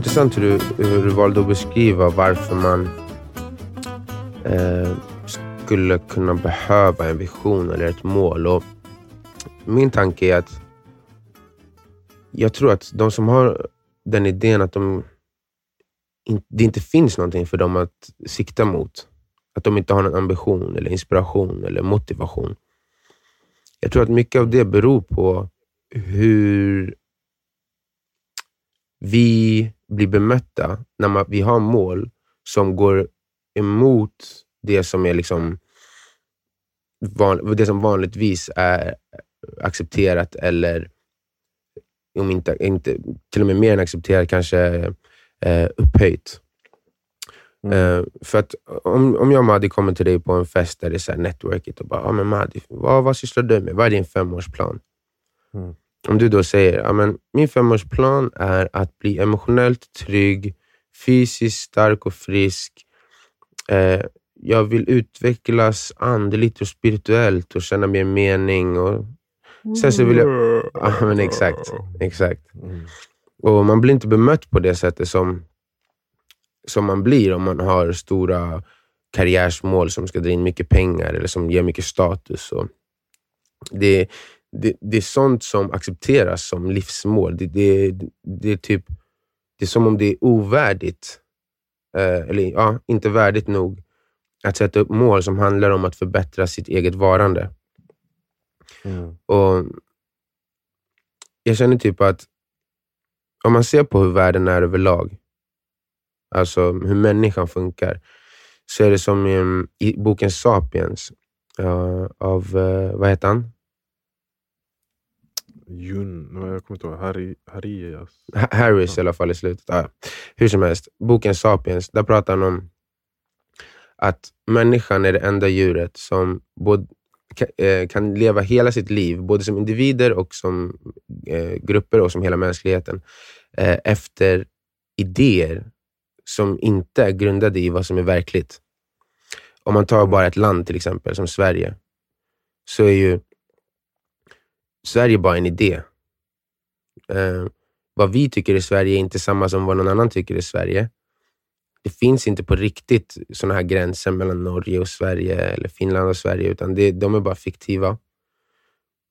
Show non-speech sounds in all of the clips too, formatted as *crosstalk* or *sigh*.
det intressant hur du, hur du valde att beskriva varför man eh, skulle kunna behöva en vision eller ett mål. Och min tanke är att jag tror att de som har den idén att de, det inte finns någonting för dem att sikta mot, att de inte har någon ambition, eller inspiration eller motivation. Jag tror att mycket av det beror på hur vi blir bemötta när man, vi har mål som går emot det som är liksom van, det som vanligtvis är accepterat eller om inte, inte till och med mer än accepterat, kanske eh, upphöjt. Mm. Uh, för att om, om jag och Madi kommer till dig på en fest där det är så networkigt och bara, ah, men Madi, vad, vad sysslar du med? Vad är din femårsplan? Mm. Om du då säger, men min femårsplan är att bli emotionellt trygg, fysiskt stark och frisk. Uh, jag vill utvecklas andligt och spirituellt och känna mer mening. Och sen så vill jag... Ja, men exakt. exakt. Mm. Och Man blir inte bemött på det sättet som, som man blir om man har stora karriärsmål som ska dra in mycket pengar eller som ger mycket status. Och det, det, det är sånt som accepteras som livsmål. Det, det, det, är typ, det är som om det är ovärdigt, eh, eller ja, inte värdigt nog, att sätta upp mål som handlar om att förbättra sitt eget varande. Mm. Och Jag känner typ att om man ser på hur världen är överlag, alltså hur människan funkar, så är det som i, i boken Sapiens uh, av, uh, vad heter han? Jun, jag kommer inte ihåg, Harry, Harry Harris i alla fall i slutet. Ah, hur som helst, boken Sapiens, där pratar han om att människan är det enda djuret som både eh, kan leva hela sitt liv, både som individer och som eh, grupper och som hela mänskligheten, eh, efter idéer som inte är grundade i vad som är verkligt. Om man tar bara ett land till exempel, som Sverige, så är ju Sverige bara en idé. vad vi tycker är Sverige är inte samma som vad någon annan tycker är Sverige det finns inte på riktigt såna här gränser mellan Norge och Sverige eller Finland och Sverige, utan det, de är bara fiktiva.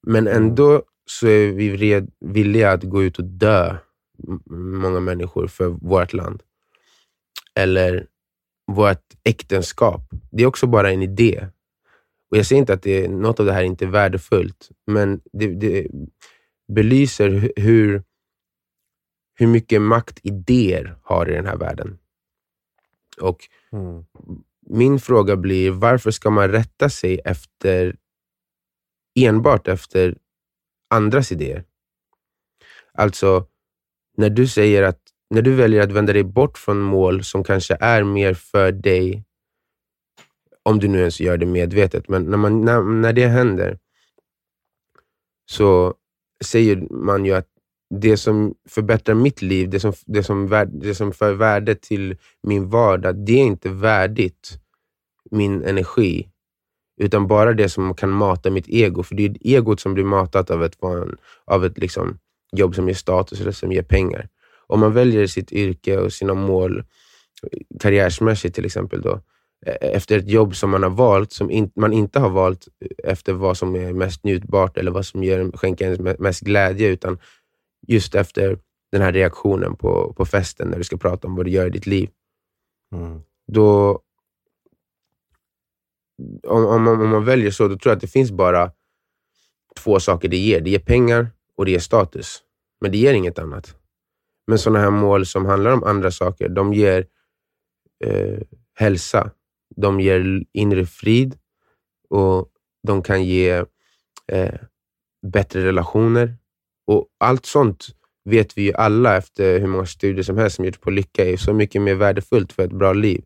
Men mm. ändå så är vi red, villiga att gå ut och dö, många människor, för vårt land. Eller vårt äktenskap. Det är också bara en idé. Och Jag säger inte att det, något av det här inte är värdefullt, men det, det belyser hur, hur mycket makt idéer har i den här världen. Och mm. Min fråga blir, varför ska man rätta sig efter enbart efter andras idéer? Alltså, när du säger att när du väljer att vända dig bort från mål som kanske är mer för dig, om du nu ens gör det medvetet, men när, man, när, när det händer så säger man ju att det som förbättrar mitt liv, det som, det som, det som för värde till min vardag, det är inte värdigt min energi. Utan bara det som kan mata mitt ego. För det är egot som blir matat av ett, av ett liksom jobb som ger status eller som ger pengar. Om man väljer sitt yrke och sina mål karriärsmässigt till exempel, då, efter ett jobb som man har valt, som in, man inte har valt efter vad som är mest njutbart eller vad som ger, skänker en mest glädje, utan just efter den här reaktionen på, på festen, när du ska prata om vad du gör i ditt liv. Mm. Då, om, om, om, man väljer så, då tror jag att det finns bara två saker det ger. Det ger pengar och det ger status. Men det ger inget annat. Men sådana här mål som handlar om andra saker, de ger eh, hälsa. De ger inre frid och de kan ge eh, bättre relationer. Och Allt sånt vet vi ju alla efter hur många studier som helst som gjorts på lycka är så mycket mer värdefullt för ett bra liv.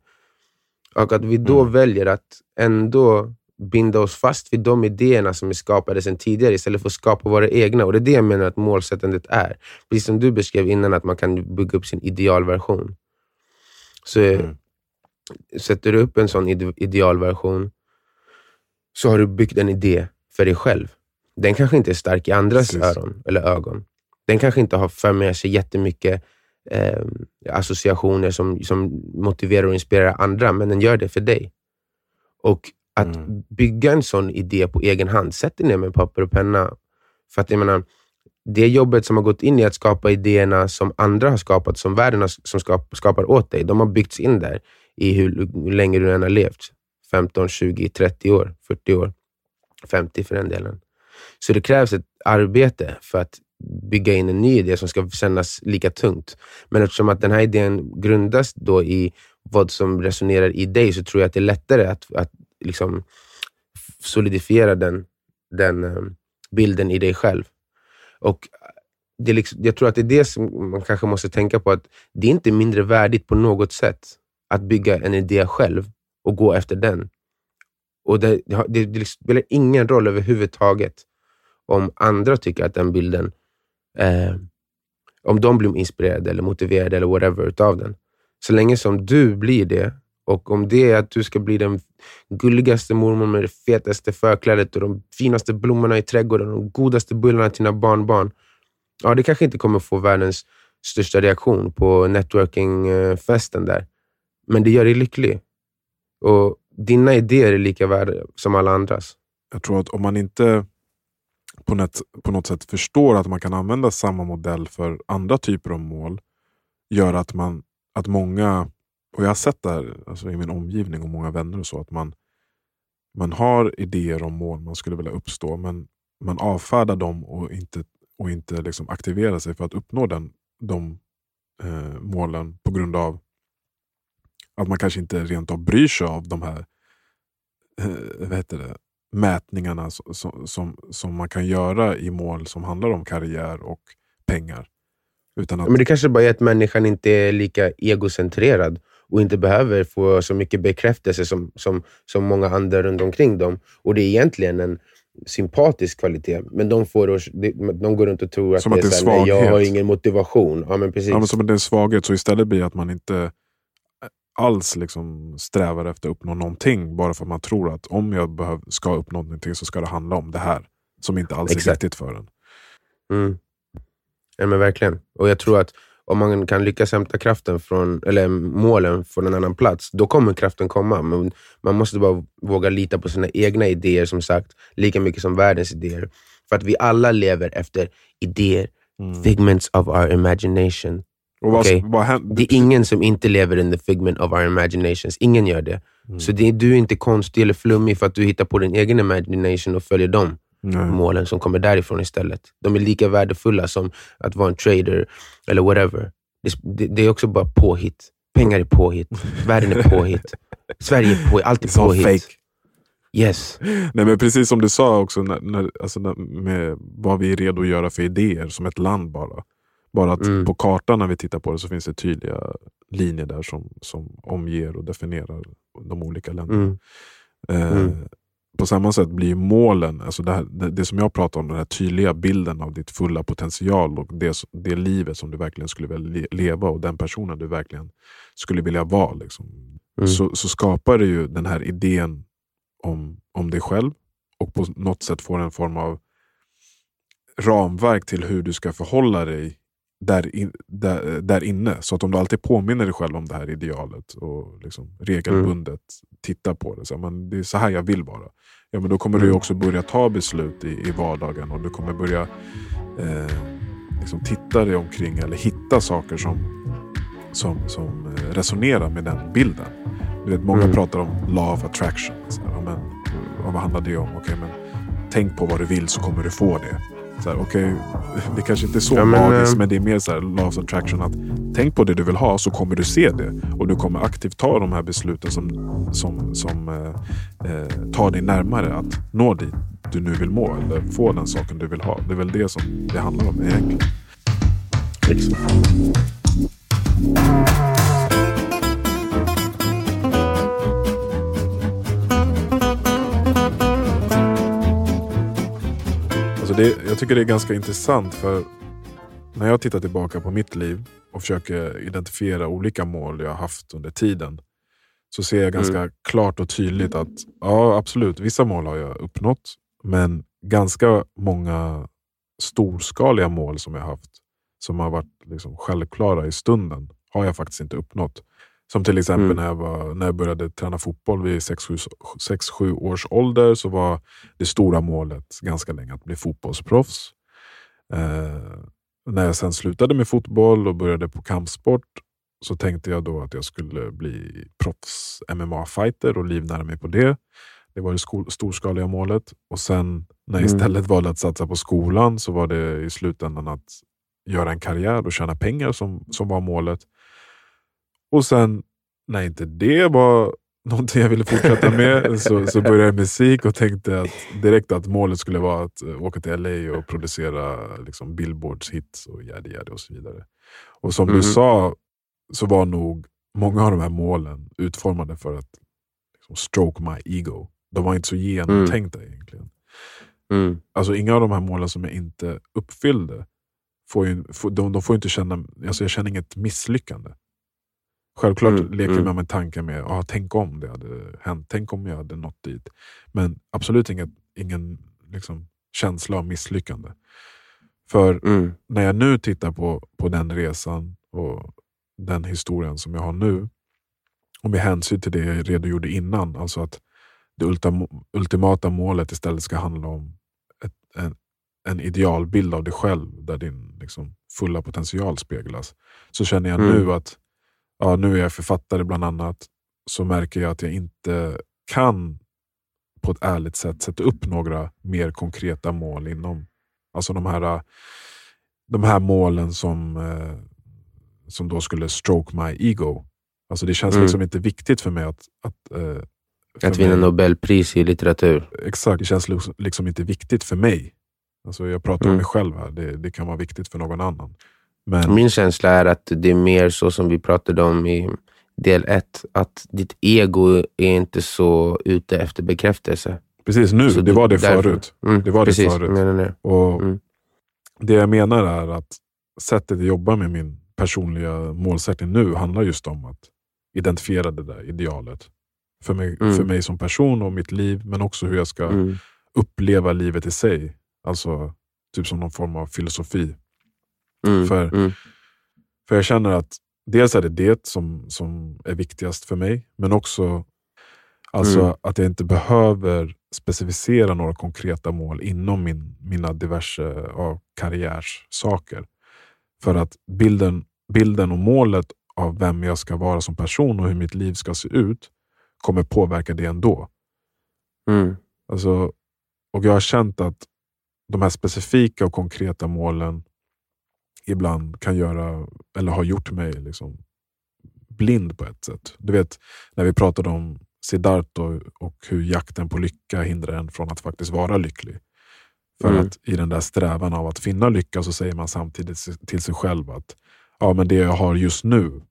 Och att vi då mm. väljer att ändå binda oss fast vid de idéerna som är skapade sedan tidigare istället för att skapa våra egna. Och Det är det jag menar att målsättandet är. Precis som du beskrev innan, att man kan bygga upp sin idealversion. Så mm. Sätter du upp en sån idealversion så har du byggt en idé för dig själv den kanske inte är stark i andras Precis. öron eller ögon. Den kanske inte har för med sig jättemycket eh, associationer som, som motiverar och inspirerar andra, men den gör det för dig. Och att Mm. bygga en sån idé på egen hand, sätt dig ner med papper och penna. För att jag menar, det jobbet som har gått in i att skapa idéerna som andra har skapat, som världen har, som skap, skapar åt dig, de har byggts in där i hur, länge du än har levt. 15, 20, 30 år, 40 år, 50 för den delen. Så det krävs ett arbete för att bygga in en ny idé som ska kännas lika tungt. Men eftersom att den här idén grundas då i vad som resonerar i dig, så tror jag att det är lättare att, att liksom solidifiera den, den eh, bilden i dig själv. Och det liksom, jag tror att det är det som man kanske måste tänka på, att det är inte mindre värdigt på något sätt att bygga en idé själv och gå efter den. Och det, det, det, liksom spelar ingen roll överhuvudtaget om andra tycker att den bilden, eh, om de blir inspirerade eller motiverade eller whatever utav den. Så länge som du blir det och om det är att du ska bli den gulligaste mormor med det fetaste förklädet och de finaste blommorna i trädgården och de godaste bullarna till dina barnbarn. Ja, det kanske inte kommer få världens största reaktion på networkingfesten eh, där. Men det gör dig lycklig. Och dina idéer är lika värda som alla andras. Jag tror att om man inte på, något, på något sätt förstår att man kan använda samma modell för andra typer av mål, gör att, man, att många, och jag har sett det här alltså i min omgivning och många vänner och så, att man, man har idéer om mål man skulle vilja uppstå, men man avfärdar dem och inte, och inte liksom aktiverar sig för att uppnå den, de eh, målen på grund av att man kanske inte rent av bryr sig av de här eh, vad heter det, mätningarna som, som, som, man kan göra i mål som handlar om karriär och pengar. Utan att, Men det kanske bara är att människan inte är lika egocentrerad och inte behöver få så mycket bekräftelse som, som, som många andra runt omkring dem. Och det är egentligen en sympatisk kvalitet, men de, får, de går runt och tror att, Som det att det är så här, "Nej, jag har svaghet." ingen motivation. Ja, men precis. ja, men som att det är en svaghet, så istället blir det att man inte alls liksom strävar efter att uppnå någonting bara för att man tror att om jag behöv, ska uppnå någonting så ska det handla om det här. Som inte alls är Exakt. viktigt för en. Mm. Ja, men verkligen. Och jag tror att om man kan lyckas hämta kraften från, eller målen från en annan plats, då kommer kraften komma. Men man måste bara våga lita på sina egna idéer, som sagt, lika mycket som världens idéer. För att vi alla lever efter idéer, figments of our imagination. Och vad, Okej. vad händer, Det är ingen som inte lever in the figment of our imaginations. Ingen gör det. Mm. Så det, du är inte konstig eller flummig för att du hittar på din egen imagination och följer dem Nej. målen som kommer därifrån istället. De är lika värdefulla som att vara en trader eller whatever. Det, det, är också bara påhitt. Pengar är påhitt. *laughs* Världen är påhitt. Sverige är påhitt. Allt är påhitt. fake. Yes. Nej, men precis som du sa också, när, när, alltså när, med vad vi är redo att göra för idéer som ett land bara. Bara att Mm. på kartan när vi tittar på det så finns det tydliga linjer där som, som omger och definierar de olika länderna. Mm. Eh, Mm. På samma sätt blir målen, alltså det, här, det, det som jag pratar om, den här tydliga bilden av ditt fulla potential och det, det livet som du verkligen skulle vilja le- leva och den personen du verkligen skulle vilja vara. Liksom. Mm. Så, så skapar det ju den här idén om, om dig själv och på något sätt får en form av ramverk till hur du ska förhålla dig där, in, där, där inne. Så att om du alltid påminner dig själv om det här idealet och liksom regelbundet tittar på det. Så, men det är så här jag vill vara. Ja, men då kommer du Mm. också börja ta beslut i, i vardagen och du kommer börja eh, liksom titta dig omkring eller hitta saker som, som, som eh, resonerar med den bilden. Du vet, många Mm. pratar om law of attraction. Så här, men, vad handlar det om? Okej, men, tänk på vad du vill så kommer du få det. Okej, det kanske inte är så Ja, men, magiskt eh, men det är mer så här, law of attraction. att Tänk på det du vill ha så kommer du se det. Och du kommer aktivt ta de här besluten som, som, som eh, eh, tar dig närmare att nå dit du nu vill må. Eller få den saken du vill ha. Det är väl det som det handlar om egentligen. Exakt. Alltså det, jag tycker det är ganska intressant för när jag tittar tillbaka på mitt liv och försöker identifiera olika mål jag har haft under tiden så ser jag ganska klart och tydligt att ja, absolut, vissa mål har jag uppnått. Men ganska många storskaliga mål som jag har haft som har varit liksom självklara i stunden har jag faktiskt inte uppnått. Som till exempel Mm. när, jag var, när jag började träna fotboll vid 6-7 års ålder så var det stora målet ganska länge att bli fotbollsproffs. Eh, när jag sen slutade med fotboll och började på kampsport så tänkte jag då att jag skulle bli proffs MMA-fighter och livnära mig på det. Det var det storskaliga målet. Och sen när jag Mm. istället valde att satsa på skolan så var det i slutändan att göra en karriär och tjäna pengar som, som var målet. Och sen när inte det var någonting jag ville fortsätta med *laughs* så, så började jag musik och tänkte att direkt att målet skulle vara att eh, åka till LA och producera liksom, billboards hits och yadi yadi och så vidare. Och som Mhm. du sa så var nog många av de här målen utformade för att liksom, stroke my ego. De var inte så genomtänkta egentligen. Mm. Alltså inga av de här målen som jag inte uppfyllde, får ju, får, de, de får inte känna, alltså jag känner inget misslyckande. Självklart Mm, leker mm. man med tanken med, ah, tänk om det hade hänt, tänk om jag hade nått dit. Men absolut inget, ingen liksom, känsla av misslyckande. För Mm. när jag nu tittar på, på den resan och den historien som jag har nu, och med hänsyn till det jag redogjorde innan, alltså att det ultima, ultimata målet istället ska handla om ett, en, en idealbild av dig själv, där din liksom, fulla potential speglas. Så känner jag Mm. nu att, ja, nu är jag författare bland annat, så märker jag att jag inte kan på ett ärligt sätt sätta upp några mer konkreta mål inom Alltså de här, de här målen som, eh, som då skulle stroke my ego. Alltså det känns Mm. liksom inte viktigt för mig att... Att, eh, för Att vinna mig- Nobelpris i litteratur. Exakt, det känns liksom- liksom inte viktigt för mig. Alltså jag pratar om Mm. mig själv här, det, det kan vara viktigt för någon annan. Men Min känsla är att det är mer så som vi pratade om i del ett. Att ditt ego är inte så ute efter bekräftelse. precis nu, Så det var det därför- förut. Mm, Det var det precis, förut. jag menar det. Och Mm. Det jag menar är att sättet jag jobbar med min personliga målsättning nu handlar just om att identifiera det där idealet. För mig, Mm. för mig som person och mitt liv, men också hur jag ska Mm. uppleva livet i sig. Alltså typ som någon form av filosofi. Mm. För- Mm. För jag känner att dels är det det som, som är viktigast för mig, men också alltså Mm. att jag inte behöver specificera några konkreta mål inom min, mina diverse ja, karriärssaker. För att bilden, bilden och målet av vem jag ska vara som person och hur mitt liv ska se ut kommer påverka det ändå. Mm. Alltså, och jag har känt att de här specifika och konkreta målen ibland kan göra, eller har gjort mig liksom blind på ett sätt. Du vet, när vi pratade om Siddhartha och, och hur jakten på lycka hindrar en från att faktiskt vara lycklig. För Mm. att i den där strävan av att finna lycka så säger man samtidigt till sig själv att ja, men det jag har just nu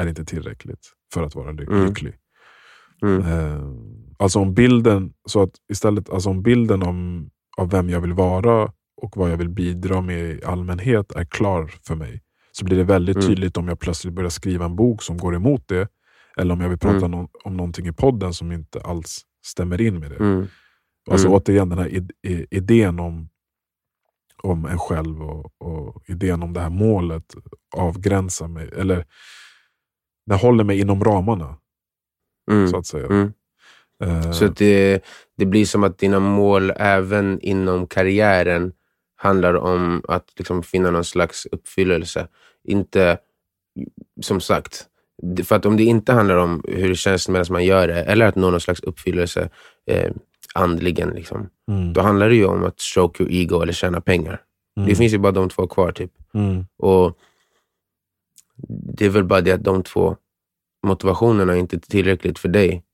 är inte tillräckligt för att vara ly- Mm. lycklig. Mm. Eh, alltså om bilden, så att istället, alltså om bilden om, av vem jag vill vara och vad jag vill bidra med i allmänhet är klar för mig. Så blir det väldigt Mm. tydligt om jag plötsligt börjar skriva en bok som går emot det. Eller om jag vill prata Mm. nå- om någonting i podden som inte alls stämmer in med det. Mm. Alltså Mm. återigen den här id- idén om, om en själv och, och idén om det här målet avgränsar mig. Eller den håller mig inom ramarna, Mm. så att säga. Eh, Så att det, det blir som att dina mål även inom karriären handlar om att liksom finna någon slags uppfyllelse. Inte, som sagt, för att om det inte handlar om hur det känns medan man gör det, eller att nå någon slags uppfyllelse eh, andligen, liksom, mm, då handlar det ju om att stroke your ego eller tjäna pengar. mm, Det finns ju bara de två kvar. typ. mm, Och Det är väl bara det att de två motivationerna är inte tillräckligt för dig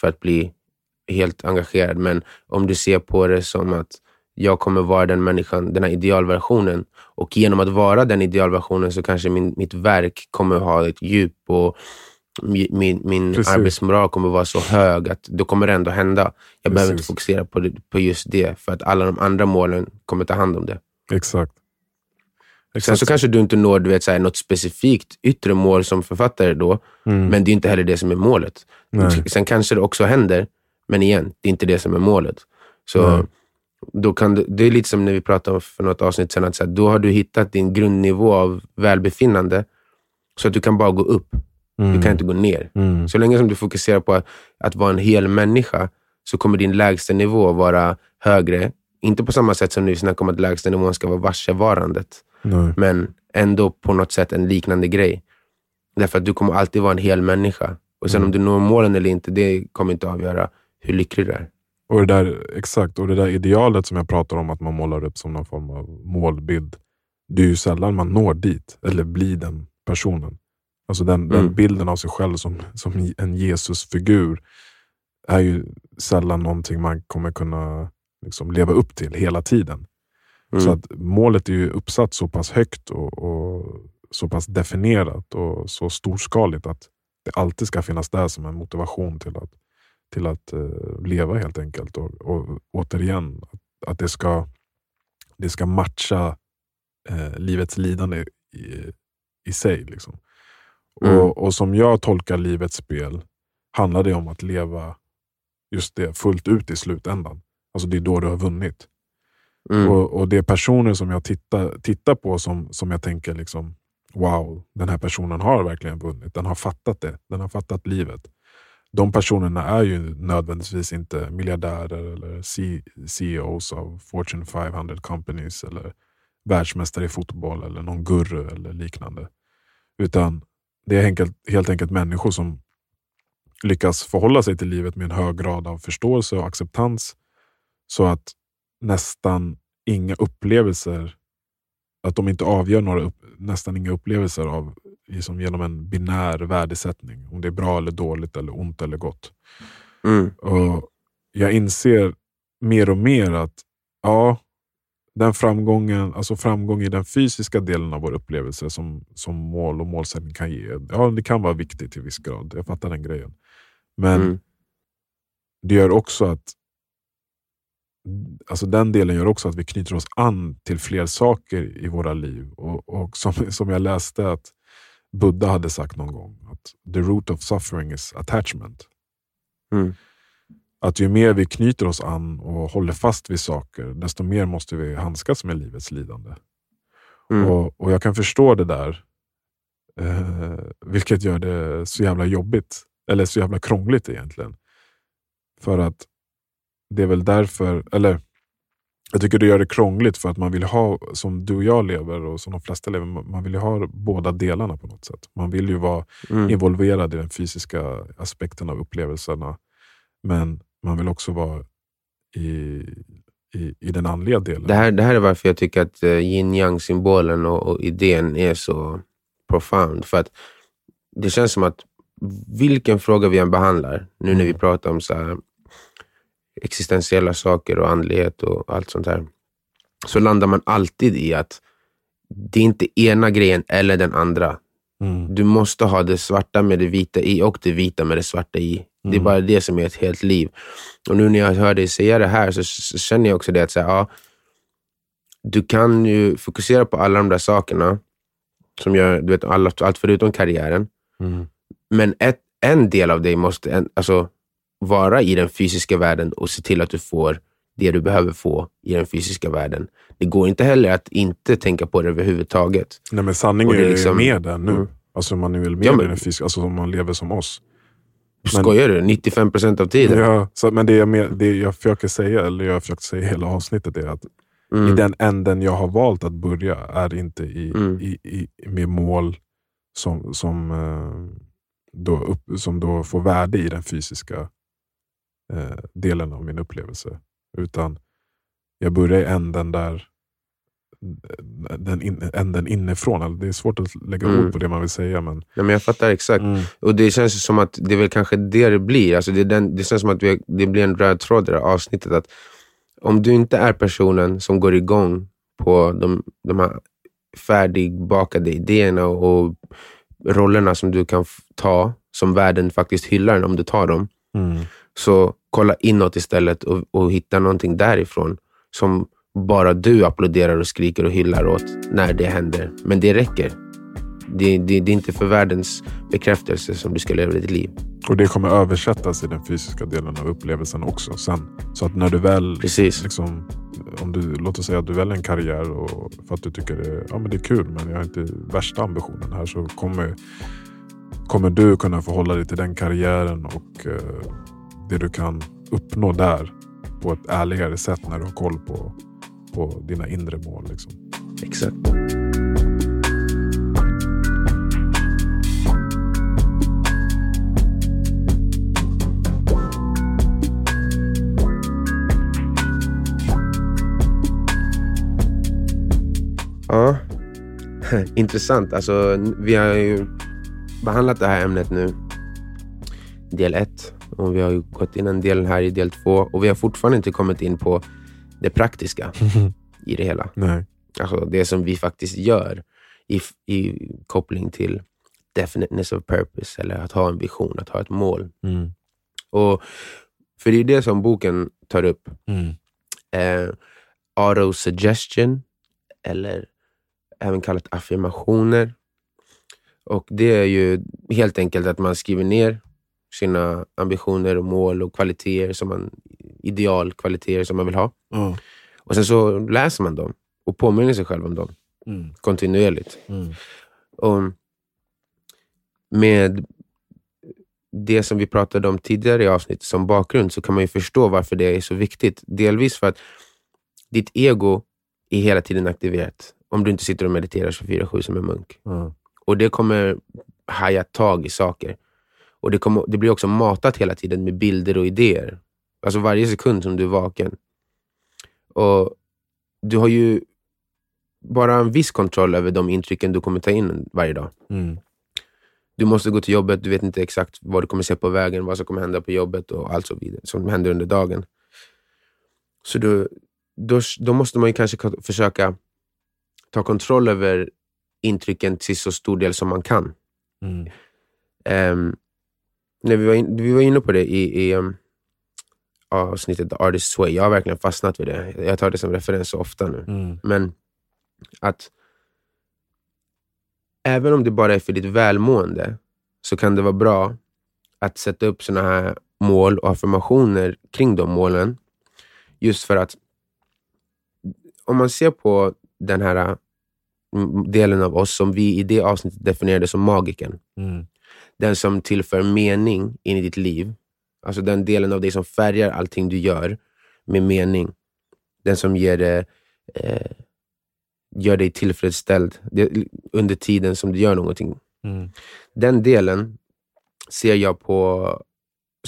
för att bli helt engagerad. Men om du ser på det som att jag kommer vara den människan, den här idealversionen. Och genom att vara den idealversionen så kanske min, mitt verk kommer ha ett djup och mi- min, min Precis. arbetsmoral kommer vara så hög att då kommer det ändå hända. Jag behöver inte Precis. fokusera på, det, på just det, för att alla de andra målen kommer ta hand om det. Exakt. Sen Exakt. så kanske du inte når du vet, så här, något specifikt yttre mål som författare då, Mm. men det är inte heller det som är målet. Nej. Sen kanske det också händer, men igen, det är inte det som är målet. Så Nej. Då kan du, det är lite som när vi pratade om för något avsnitt sedan, att så här, då har du hittat din grundnivå av välbefinnande så att du kan bara gå upp. Du kan inte gå ner. Mm. Så länge som du fokuserar på att, att vara en hel människa så kommer din lägsta nivå vara högre. Inte på samma sätt som när vi snackar om att lägsta nivån ska vara varsevarandet, Nej. men ändå på något sätt en liknande grej. Därför att du kommer alltid vara en hel människa. Och sen om du når målen eller inte, det kommer inte avgöra hur lycklig du är. Och det där, exakt, och det där idealet som jag pratar om att man målar upp som någon form av målbild. Det är ju sällan man når dit, eller blir den personen. Alltså den, den Mm. bilden av sig själv som, som en Jesusfigur är ju sällan någonting man kommer kunna liksom leva upp till hela tiden. Mm. Så att målet är ju uppsatt så pass högt och, och så pass definierat och så storskaligt att det alltid ska finnas där som en motivation till att, till att eh, leva helt enkelt. Och, och återigen, att, att det, ska, det ska matcha eh, livets lidande i, i sig. Liksom. Mm. Och, och som jag tolkar livets spel handlar det om att leva just det fullt ut i slutändan. Alltså det är då du har vunnit. Mm. Och, och det är personer som jag tittar, tittar på som, som jag tänker liksom, wow, den här personen har verkligen vunnit. Den har fattat det. Den har fattat livet. De personerna är ju nödvändigtvis inte miljardärer eller C- CEOs av Fortune 500 companies eller världsmästare i fotboll eller någon guru eller liknande. Utan det är enkelt, helt enkelt människor som lyckas förhålla sig till livet med en hög grad av förståelse och acceptans så att nästan inga upplevelser, att de inte avgör några nästan inga upplevelser av liksom genom en binär värdesättning. Om det är bra eller dåligt, eller ont eller gott. Mm. Och jag inser mer och mer att ja, den framgången, alltså framgång i den fysiska delen av vår upplevelse som, som mål och målsättning kan ge. Ja, det kan vara viktigt till viss grad. Jag fattar den grejen. Men Mm. det gör också att alltså den delen gör också att vi knyter oss an till fler saker i våra liv. Och, och som, som jag läste att Buddha hade sagt någon gång, att the root of suffering is attachment. Mm. Att ju mer vi knyter oss an och håller fast vid saker, desto mer måste vi handskas med livets lidande. Mm. Och, och jag kan förstå det där, eh, vilket gör det så jävla jobbigt, eller så jävla krångligt egentligen. För att det är väl därför, eller jag tycker det gör det krångligt för att man vill ha, som du och jag lever och som de flesta lever, man vill ju ha båda delarna på något sätt. Man vill ju vara Mm. involverad i den fysiska aspekten av upplevelserna. Men man vill också vara i, i, i den andliga delen. Det, här, det här är varför jag tycker att uh, yin yang symbolen och, och idén är så profound. För att det känns som att vilken fråga vi än behandlar, nu när vi pratar om så här, existentiella saker och andlighet och allt sånt här, så landar man alltid i att det är inte ena grejen eller den andra. Mm. Du måste ha det svarta med det vita i och det vita med det svarta i. Det är Mm. bara det som är ett helt liv. Och nu när jag hör dig säga det här så, känner jag också det att så här, ja, du kan ju fokusera på alla de där sakerna, som gör du vet, alla, allt förutom karriären. Mm. Men ett, en del av dig måste en, alltså, vara i den fysiska världen och se till att du får det du behöver få i den fysiska världen. Det går inte heller att inte tänka på det överhuvudtaget. Nej, men sanningen är är liksom- med där nu. Mm. Alltså man är väl med Ja, men- i den fysiska, alltså om man lever som oss. Men- Skojar du? 95 procent av tiden? Ja, så, men det jag, med, det jag försöker säga, eller jag har försökt säga i hela avsnittet, är att i Mm. den änden jag har valt att börja är inte i, Mm. i, i, med mål som, som, eh, då upp, som då får värde i den fysiska eh, delen av min upplevelse. Utan jag börjar i änden där den in, änden inifrån. Eller Det är svårt att lägga Mm. ord på det man vill säga. Men, Ja, men jag fattar exakt. mm, Och Det känns som att det är väl kanske det det blir. Alltså det, den, det känns som att vi, det blir en röd tråd i det här avsnittet. Att om du inte är personen som går igång på de, de här färdigbakade idéerna och rollerna som du kan ta, som världen faktiskt hyllar om du tar dem. mm, Så kolla inåt istället och, och hitta någonting därifrån som bara du applåderar och skriker och hyllar åt när det händer. Men det räcker. Det, det, det är inte för världens bekräftelse som du ska leva ditt liv. Och det kommer översättas i den fysiska delen av upplevelsen också sen. Så att när du väl, Precis. liksom, om du, låt oss säga att du väljer en karriär och för att du tycker det, ja, men det är kul men jag har inte värsta ambitionen här så kommer, kommer du kunna förhålla dig till den karriären och eh, det du kan uppnå där på ett ärligare sätt när du har koll på, på dina inre mål. Liksom. Exakt. Ja, *laughs* intressant. Alltså, vi har ju behandlat det här ämnet nu, del 1. Och vi har ju gått in en del här i del två och vi har fortfarande inte kommit in på det praktiska *laughs* i det hela. Nej. Alltså det som vi faktiskt gör i, i koppling till definiteness of purpose, eller att ha en vision, att ha ett mål. Mm. Och För det är det som boken tar upp. Mm. Eh, autosuggestion, eller även kallat affirmationer. Och Det är ju helt enkelt att man skriver ner sina ambitioner, och mål och kvaliteter, som man, idealkvaliteter som man vill ha. Ja. Och Sen så läser man dem och påminner sig själv om dem Mm. kontinuerligt. Mm. Och med det som vi pratade om tidigare i avsnittet som bakgrund så kan man ju förstå varför det är så viktigt. Delvis för att ditt ego är hela tiden aktiverat om du inte sitter och mediterar 24-7 som en munk. Ja. Och det kommer haja tag i saker. Och det, kommer, det blir också matat hela tiden med bilder och idéer. Alltså varje sekund som du är vaken. Och Du har ju bara en viss kontroll över de intrycken du kommer ta in varje dag. Mm. Du måste gå till jobbet, du vet inte exakt vad du kommer se på vägen, vad som kommer hända på jobbet och allt så vidare som händer under dagen. Så då, då, då måste man ju kanske ka- försöka ta kontroll över intrycken till så stor del som man kan. Mm. Ehm, när vi, var in, vi var inne på det i, i um, avsnittet The Artist's Way. Jag har verkligen fastnat vid det. Jag tar det som referens så ofta nu. Mm. Men att även om det bara är för ditt välmående så kan det vara bra att sätta upp såna här mål och affirmationer kring de målen. Just för att om man ser på den här mm, delen av oss som vi i det avsnittet definierade som magiken. Mm. Den som tillför mening in i ditt liv. Alltså den delen av dig som färgar allting du gör med mening. Den som ger det, eh, gör dig tillfredsställd under tiden som du gör någonting. Mm. Den delen ser jag på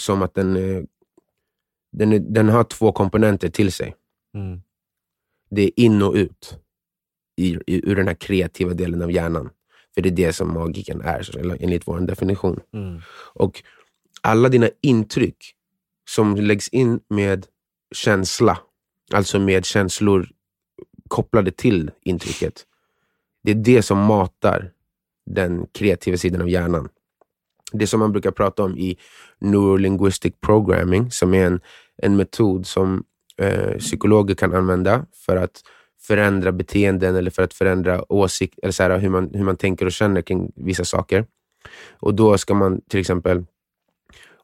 som att den, eh, den, den har två komponenter till sig. Mm. Det är in och ut i, i, ur den här kreativa delen av hjärnan. För det är det som magiken är, enligt vår definition. Mm. Och alla dina intryck som läggs in med känsla, alltså med känslor kopplade till intrycket. Det är det som matar den kreativa sidan av hjärnan. Det som man brukar prata om i neurolinguistic programming, som är en, en metod som eh, psykologer kan använda för att förändra beteenden eller för att förändra åsikt, eller så här, hur, man, hur man tänker och känner kring vissa saker. Och Då ska man till exempel,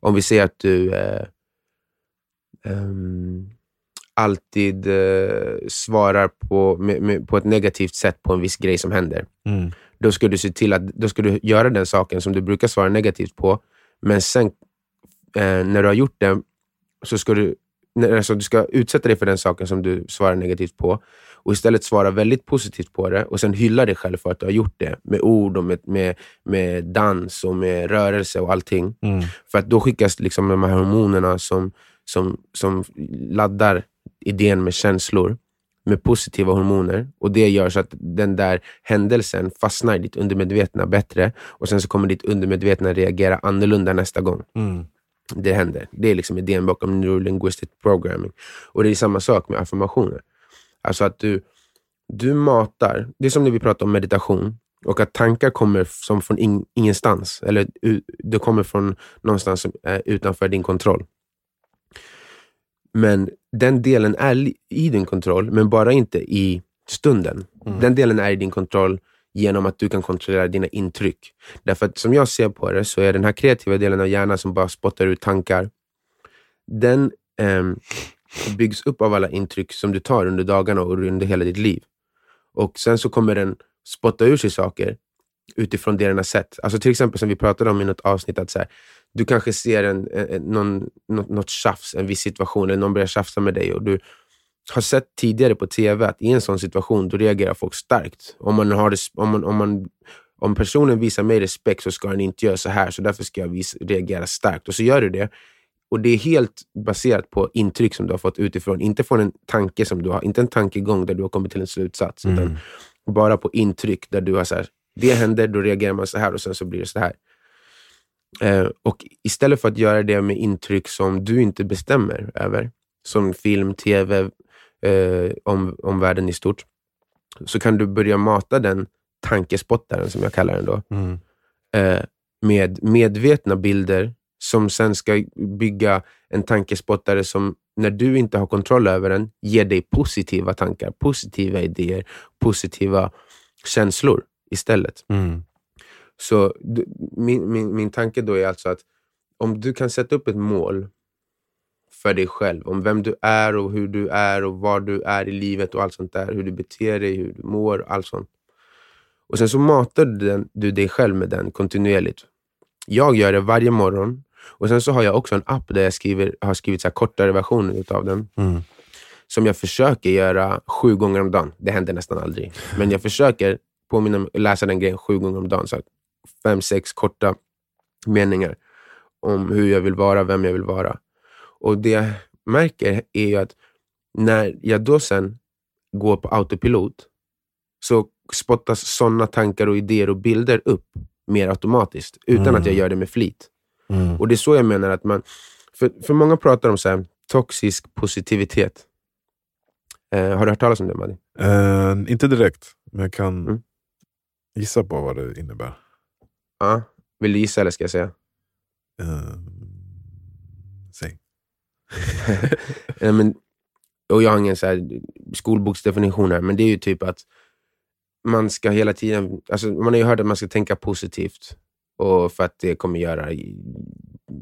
om vi säger att du eh, ehm, alltid eh, svarar på, med, med, på ett negativt sätt på en viss grej som händer. Mm. Då ska du se till att då ska du göra den saken som du brukar svara negativt på. Men sen eh, när du har gjort det, så ska du, alltså, du ska utsätta dig för den saken som du svarar negativt på och istället svara väldigt positivt på det och sen hylla dig själv för att du har gjort det med ord och med, med, med dans och med rörelse och allting. Mm. För att då skickas liksom de här hormonerna som, som, som laddar idén med känslor med positiva hormoner. Och Det gör så att den där händelsen fastnar i ditt undermedvetna bättre och sen så kommer ditt undermedvetna reagera annorlunda nästa gång Mm. det händer. Det är liksom idén bakom neurolinguistic programming. Och Det är samma sak med affirmationer. Alltså att du, du matar, det är som när vi pratar om meditation och att tankar kommer som från ing, ingenstans. Eller det kommer från någonstans som är utanför din kontroll. Men den delen är i din kontroll, men bara inte i stunden. Mm. Den delen är i din kontroll genom att du kan kontrollera dina intryck. Därför att som jag ser på det så är den här kreativa delen av hjärnan som bara spottar ut tankar, den eh, byggs upp av alla intryck som du tar under dagarna och under hela ditt liv. Och Sen så kommer den spotta ur sig saker utifrån det den har sett. Alltså till exempel som vi pratade om i något avsnitt, att så här, du kanske ser en, en, någon, något, något tjafs, en viss situation, eller någon börjar tjafsa med dig och du har sett tidigare på TV att i en sån situation, då reagerar folk starkt. Om, man har om, man, om, man, om personen visar mig respekt så ska den inte göra så här, så därför ska jag visa, reagera starkt. Och så gör du det. Och det är helt baserat på intryck som du har fått utifrån. Inte från en tanke som du har, inte en tankegång där du har kommit till en slutsats. Mm. Utan bara på intryck där du har så här, det händer, då reagerar man så här och sen så blir det så här. Eh, och istället för att göra det med intryck som du inte bestämmer över, som film, tv, eh, om, om världen i stort, så kan du börja mata den tankespottaren, som jag kallar den då, mm. eh, med medvetna bilder som sen ska bygga en tankespottare som, när du inte har kontroll över den, ger dig positiva tankar, positiva idéer, positiva känslor istället. Mm. Så min, min, min tanke då är alltså att om du kan sätta upp ett mål för dig själv, om vem du är och hur du är och var du är i livet och allt sånt där, hur du beter dig, hur du mår, allt sånt. Och sen så matar du, den, du dig själv med den kontinuerligt. Jag gör det varje morgon och sen så har jag också en app där jag skriver, har skrivit så kortare versioner av den. Mm. Som jag försöker göra sju gånger om dagen. Det händer nästan aldrig. Men jag försöker påminna, läsa den grejen sju gånger om dagen. Så fem, sex korta meningar om hur jag vill vara, vem jag vill vara. Och det jag märker är att när jag då sen går på autopilot så spottas sådana tankar och idéer och bilder upp mer automatiskt utan mm. att jag mm. gör det med flit. Mm. Och Det är så jag menar att man... För, för många pratar om så här, toxisk positivitet. Eh, har du hört talas om det, Madi? Uh, inte direkt, men jag kan mm. gissa på vad det innebär. Ja. Vill du gissa eller ska jag säga? Uh, säg. *laughs* ja, men, och jag har ingen så här skolboksdefinition här, men det är ju typ att man ska hela tiden... Alltså, man har ju hört att man ska tänka positivt. Och för att det kommer göra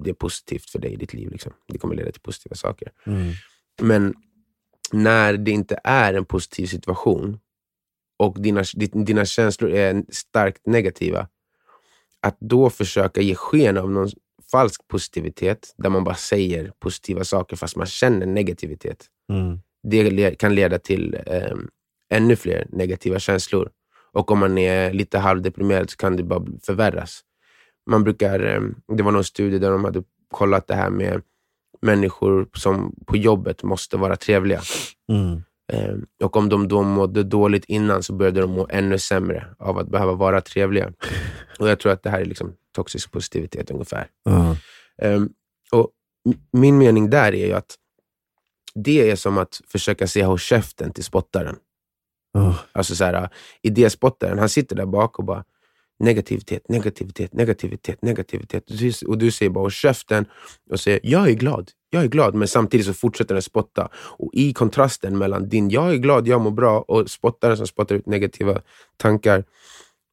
det positivt för dig i ditt liv. Liksom. Det kommer leda till positiva saker. Mm. Men när det inte är en positiv situation och dina, dina känslor är starkt negativa, att då försöka ge sken av någon falsk positivitet, där man bara säger positiva saker fast man känner negativitet. Mm. Det kan leda till eh, ännu fler negativa känslor. Och om man är lite halvdeprimerad så kan det bara förvärras. Man brukar, eh, det var någon studie där de hade kollat det här med människor som på jobbet måste vara trevliga. Mm. Eh, och om de då mådde dåligt innan så började de må ännu sämre av att behöva vara trevliga. *laughs* Och Jag tror att det här är liksom toxisk positivitet ungefär. Um, och Min mening där är ju att det är som att försöka se håll käften till spottaren. Uh. Alltså så här, idéspottaren, han sitter där bak och bara negativitet, negativitet, negativitet, negativitet. Och du säger bara håll käften och säger jag är glad, jag är glad, men samtidigt så fortsätter den spotta. Och i kontrasten mellan din jag är glad, jag mår bra och spottaren som spottar ut negativa tankar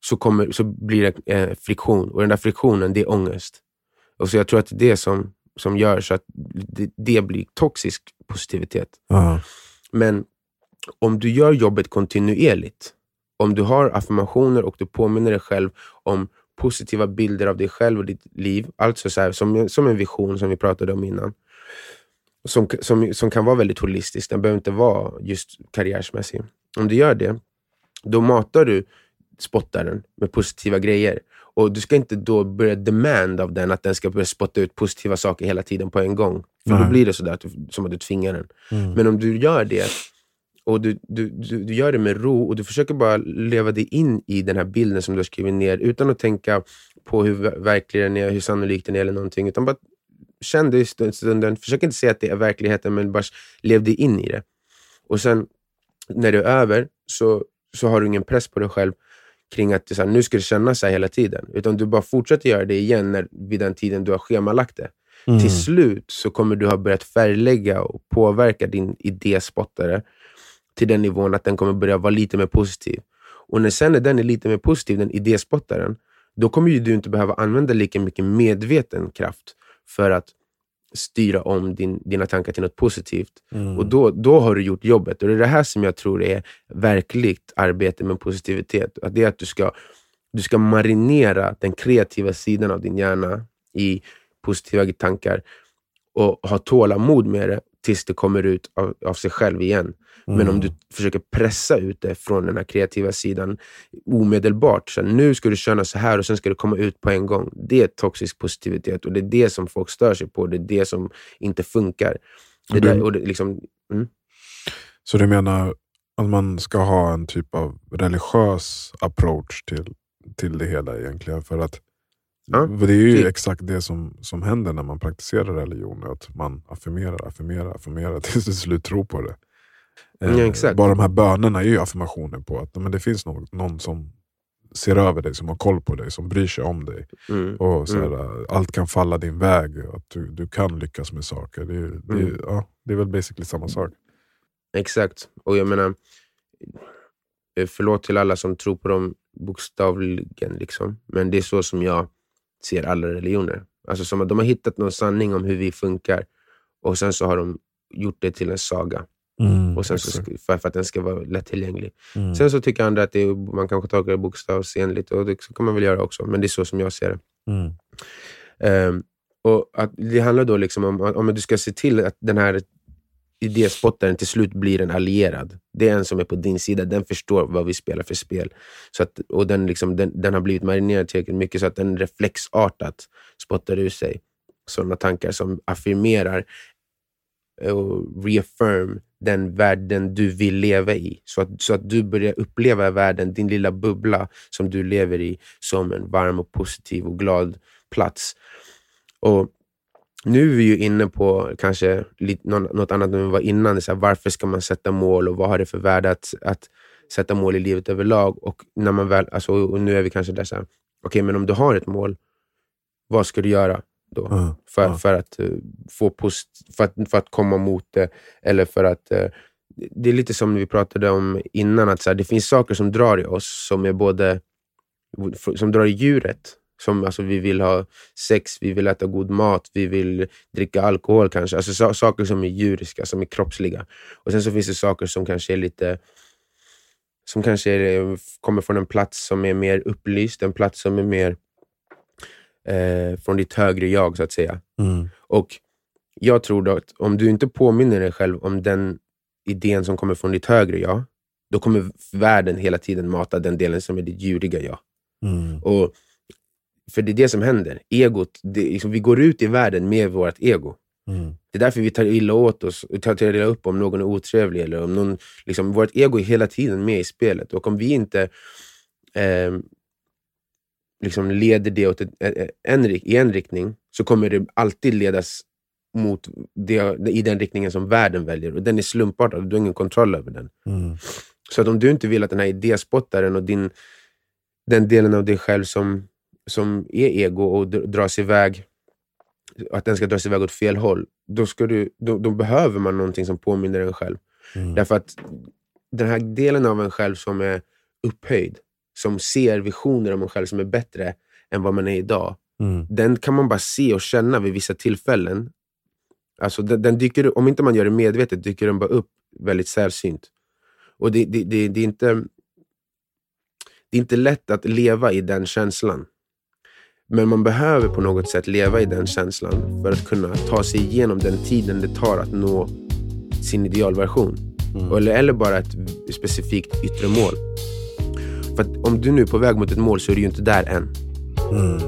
så, kommer, så blir det eh, friktion. Och den där friktionen, det är ångest. Och så Jag tror att det är det som, som gör så att det, det blir toxisk positivitet. Uh. Men om du gör jobbet kontinuerligt, om du har affirmationer och du påminner dig själv om positiva bilder av dig själv och ditt liv, alltså så här, som, som en vision som vi pratade om innan, som, som, som kan vara väldigt holistisk, den behöver inte vara just karriärsmässig. Om du gör det, då matar du spottaren med positiva grejer. Och Du ska inte då börja demand av den att den ska börja spotta ut positiva saker hela tiden på en gång. För Då blir det sådär att du, som att du tvingar den. Mm. Men om du gör det och du, du, du, du, gör det med ro och du försöker bara leva dig in i den här bilden som du har skrivit ner utan att tänka på hur verklig den är, hur sannolik den är eller någonting. Utan bara känn det i stunden. Försök inte säga att det är verkligheten, men bara lev dig in i det. Och sen när det är över så, så har du ingen press på dig själv kring att här, nu ska det kännas så här hela tiden. Utan du bara fortsätter göra det igen när, vid den tiden du har schemalagt det. Mm. Till slut så kommer du ha börjat färglägga och påverka din idéspottare till den nivån att den kommer börja vara lite mer positiv. Och när sen när den är lite mer positiv, den idéspottaren, då kommer ju du inte behöva använda lika mycket medveten kraft för att styra om din, dina tankar till något positivt. Mm. Och då, då har du gjort jobbet. Och Det är det här som jag tror är verkligt arbete med positivitet. Att det är att du ska, du ska marinera den kreativa sidan av din hjärna i positiva tankar och ha tålamod med det tills det kommer ut av, av sig själv igen. Men om Mm. du försöker pressa ut det från den här kreativa sidan omedelbart, så här, nu ska du känna så här och sen ska det komma ut på en gång. Det är toxisk positivitet och det är det som folk stör sig på. Det är det som inte funkar. Det du- där, och det, liksom, mm. Så du menar att man ska ha en typ av religiös approach till, till det hela egentligen? För att Ja, det är ju typ. exakt det som, som händer när man praktiserar religion. Att man affirmerar, affirmerar, affirmerar *laughs* tills du slut tror på det. Eh, Ja, exakt. Bara de här bönerna är ju affirmationer på att men det finns någon, någon som ser över dig, som har koll på dig, som bryr sig om dig. Mm. Och så här, Allt kan falla din väg, att du, du kan lyckas med saker. Det, är- det, Mm. ja, det är väl basically samma sak. Exakt. Och jag menar, eh, förlåt till alla som tror på dem bokstavligen, liksom. men det är så som jag ser alla religioner. Alltså som att de har hittat någon sanning om hur vi funkar och sen så har de gjort det till en saga. Och sen så, för, för att den ska vara lättillgänglig. Mm. Sen så tycker andra att det är, man kanske tolkar det bokstavsenligt och det kan man väl göra också, men det är så som jag ser det. Mm. Ehm, och att Det handlar då liksom om om du ska se till att den här idéspottaren till slut blir en allierad. Det är en som är på din sida. Den förstår vad vi spelar för spel. Så att, och den, liksom, den, den har blivit marinerad tillräckligt mycket så att den reflexartat spottar ur sig sådana tankar som affirmerar och reaffirm den världen du vill leva i. Så att, så att du börjar uppleva världen, din lilla bubbla som du lever i, som en varm och positiv och glad plats. Och nu är vi ju inne på kanske lite, nå- något annat än vi var innan. Det så här, varför ska man sätta mål och vad har det för värde att, att sätta mål i livet överlag? Och, när man väl, alltså, och nu är vi kanske där så här, okej men om du har ett mål, vad ska du göra då? Ja, för, ja. för, att, eh, få post, för, att, för att komma mot det. Eller för att... eh, det är lite som vi pratade om innan, att så här, det finns saker som drar i oss, som är både som drar i djuret. Som, alltså, vi vill ha sex, vi vill äta god mat, vi vill dricka alkohol kanske. Alltså, sa- saker som är djuriska, som är kroppsliga. Och Sen så finns det saker som kanske är lite som kanske är, kommer från en plats som är mer upplyst, en plats som är mer eh, från ditt högre jag, så att säga. Mm. Och jag tror att om du inte påminner dig själv om den idén som kommer från ditt högre jag, då kommer världen hela tiden mata den delen som är ditt djuriga jag. Mm. Och, för det är det som händer. Egot, det, liksom, vi går ut i världen med vårt ego. Mm. Det är därför vi tar illa åt oss, tar tar illa upp om någon är otrevlig. Eller om någon, liksom, vårt ego är hela tiden med i spelet. Och om vi inte eh, liksom leder det åt ett, en, i en riktning, så kommer det alltid ledas mot det, i den riktningen som världen väljer. Och den är slumpartad, du har ingen kontroll över den. Mm. Så att om du inte vill att den här idéspottaren och din, den delen av dig själv som, som är ego och dr- dras iväg, att den ska dras iväg åt fel håll, då, ska du, då, då behöver man någonting som påminner en själv. Mm. Därför att den här delen av en själv som är upphöjd, som ser visioner om en själv som är bättre än vad man är idag, Mm. den kan man bara se och känna vid vissa tillfällen. Alltså den, den dyker, om inte man gör det medvetet dyker den bara upp väldigt sällsynt. Och det, det, det, det, är inte, det är inte lätt att leva i den känslan. Men man behöver på något sätt leva i den känslan för att kunna ta sig igenom den tiden det tar att nå sin idealversion. Mm. Eller, eller bara ett specifikt yttre mål. För att om du nu är på väg mot ett mål så är du ju inte där än. Mm.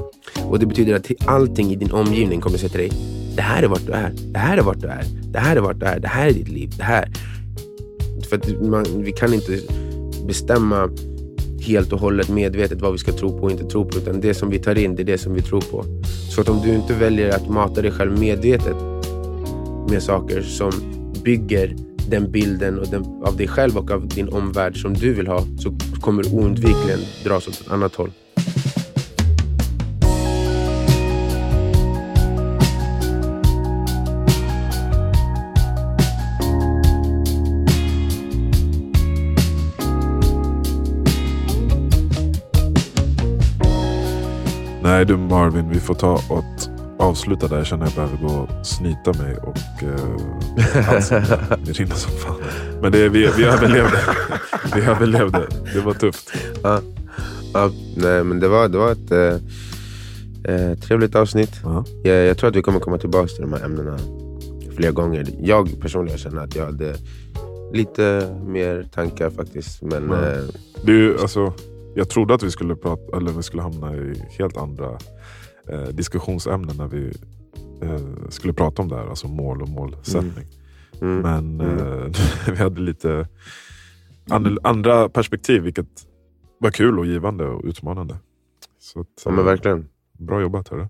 Och Det betyder att allting i din omgivning kommer säga till dig, det här är vart du är, det här är vart du är, det här är vart du är, det här är ditt liv, det här. För man, vi kan inte bestämma helt och hållet medvetet vad vi ska tro på och inte tro på, utan det som vi tar in, det är det som vi tror på. Så att om du inte väljer att mata dig själv medvetet med saker som bygger den bilden och den, av dig själv och av din omvärld som du vill ha, så kommer du oundvikligen dras åt ett annat håll. Nej du Marvin, vi får ta och avsluta där. Jag känner att jag behöver gå och snyta mig och uh, halsen. Det rinner som fan. Men det, vi, vi överlevde. *laughs* vi överlevde. Det var tufft. Ja, ja nej, men det var, det var ett eh, eh trevligt avsnitt. Ja. Jag, jag tror att vi kommer komma tillbaka till de här ämnena fler gånger. Jag personligen känner att jag hade lite mer tankar faktiskt. Men, Ja. eh, Du, alltså, jag trodde att vi skulle, prata, eller vi skulle hamna i helt andra eh, diskussionsämnen när vi eh, skulle prata om det här. Alltså mål och målsättning. mm, Men Mm. eh, *laughs* vi hade lite and, andra perspektiv, vilket var kul och givande och utmanande. Så att, ja, men eh, verkligen. Bra jobbat. Hörru.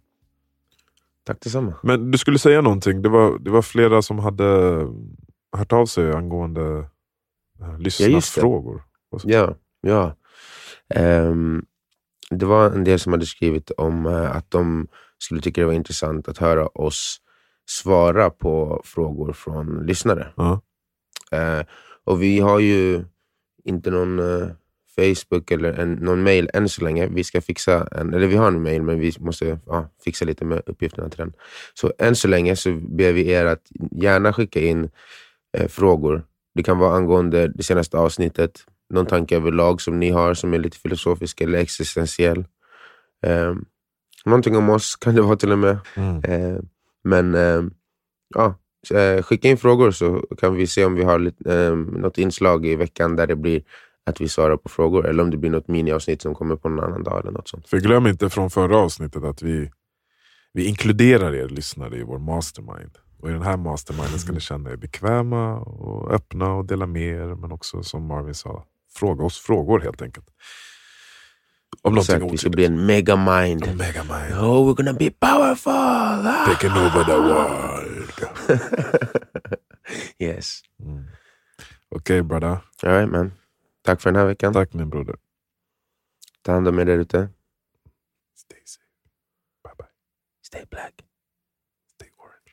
Tack detsamma. Men du skulle säga någonting. Det var, det var flera som hade hört av sig angående eh, lyssnarfrågor. Ja, ja. Ehm, det var en del som hade skrivit om eh, att de skulle tycka det var intressant att höra oss svara på frågor från lyssnare. Ja. Eh, och vi har ju inte någon eh, Facebook eller en, någon mail än så länge. Vi ska fixa en, eller vi har en mail men vi måste ja, fixa lite med uppgifterna till den. Så än så länge så ber vi er att gärna skicka in eh, frågor. Det kan vara angående det senaste avsnittet, någon tanke överlag som ni har som är lite filosofisk eller existentiell. Eh, någonting om oss kan det vara till och med. Mm. Eh, men eh, ja, skicka in frågor så kan vi se om vi har lite, eh, något inslag i veckan där det blir att vi svarar på frågor. Eller om det blir något miniavsnitt som kommer på någon annan dag eller något sånt. För glöm inte från förra avsnittet att vi, vi inkluderar er lyssnare i vår mastermind. Och I den här masterminden ska ni känna er bekväma och öppna och dela med er. Men också som Marvin sa, fråga oss frågor helt enkelt. Om någonting Exakt, vi ska otydligt. bli en megamind. Megamind. Oh, we're gonna be powerful! Ah! *laughs* Taking over the world. *laughs* yes. Mm. Okej brother. All right, man. Tack för den här veckan. Tack min broder. Ta hand om er där ute. Stay safe. Bye bye. Stay black. Stay orange.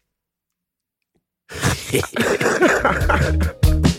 *laughs*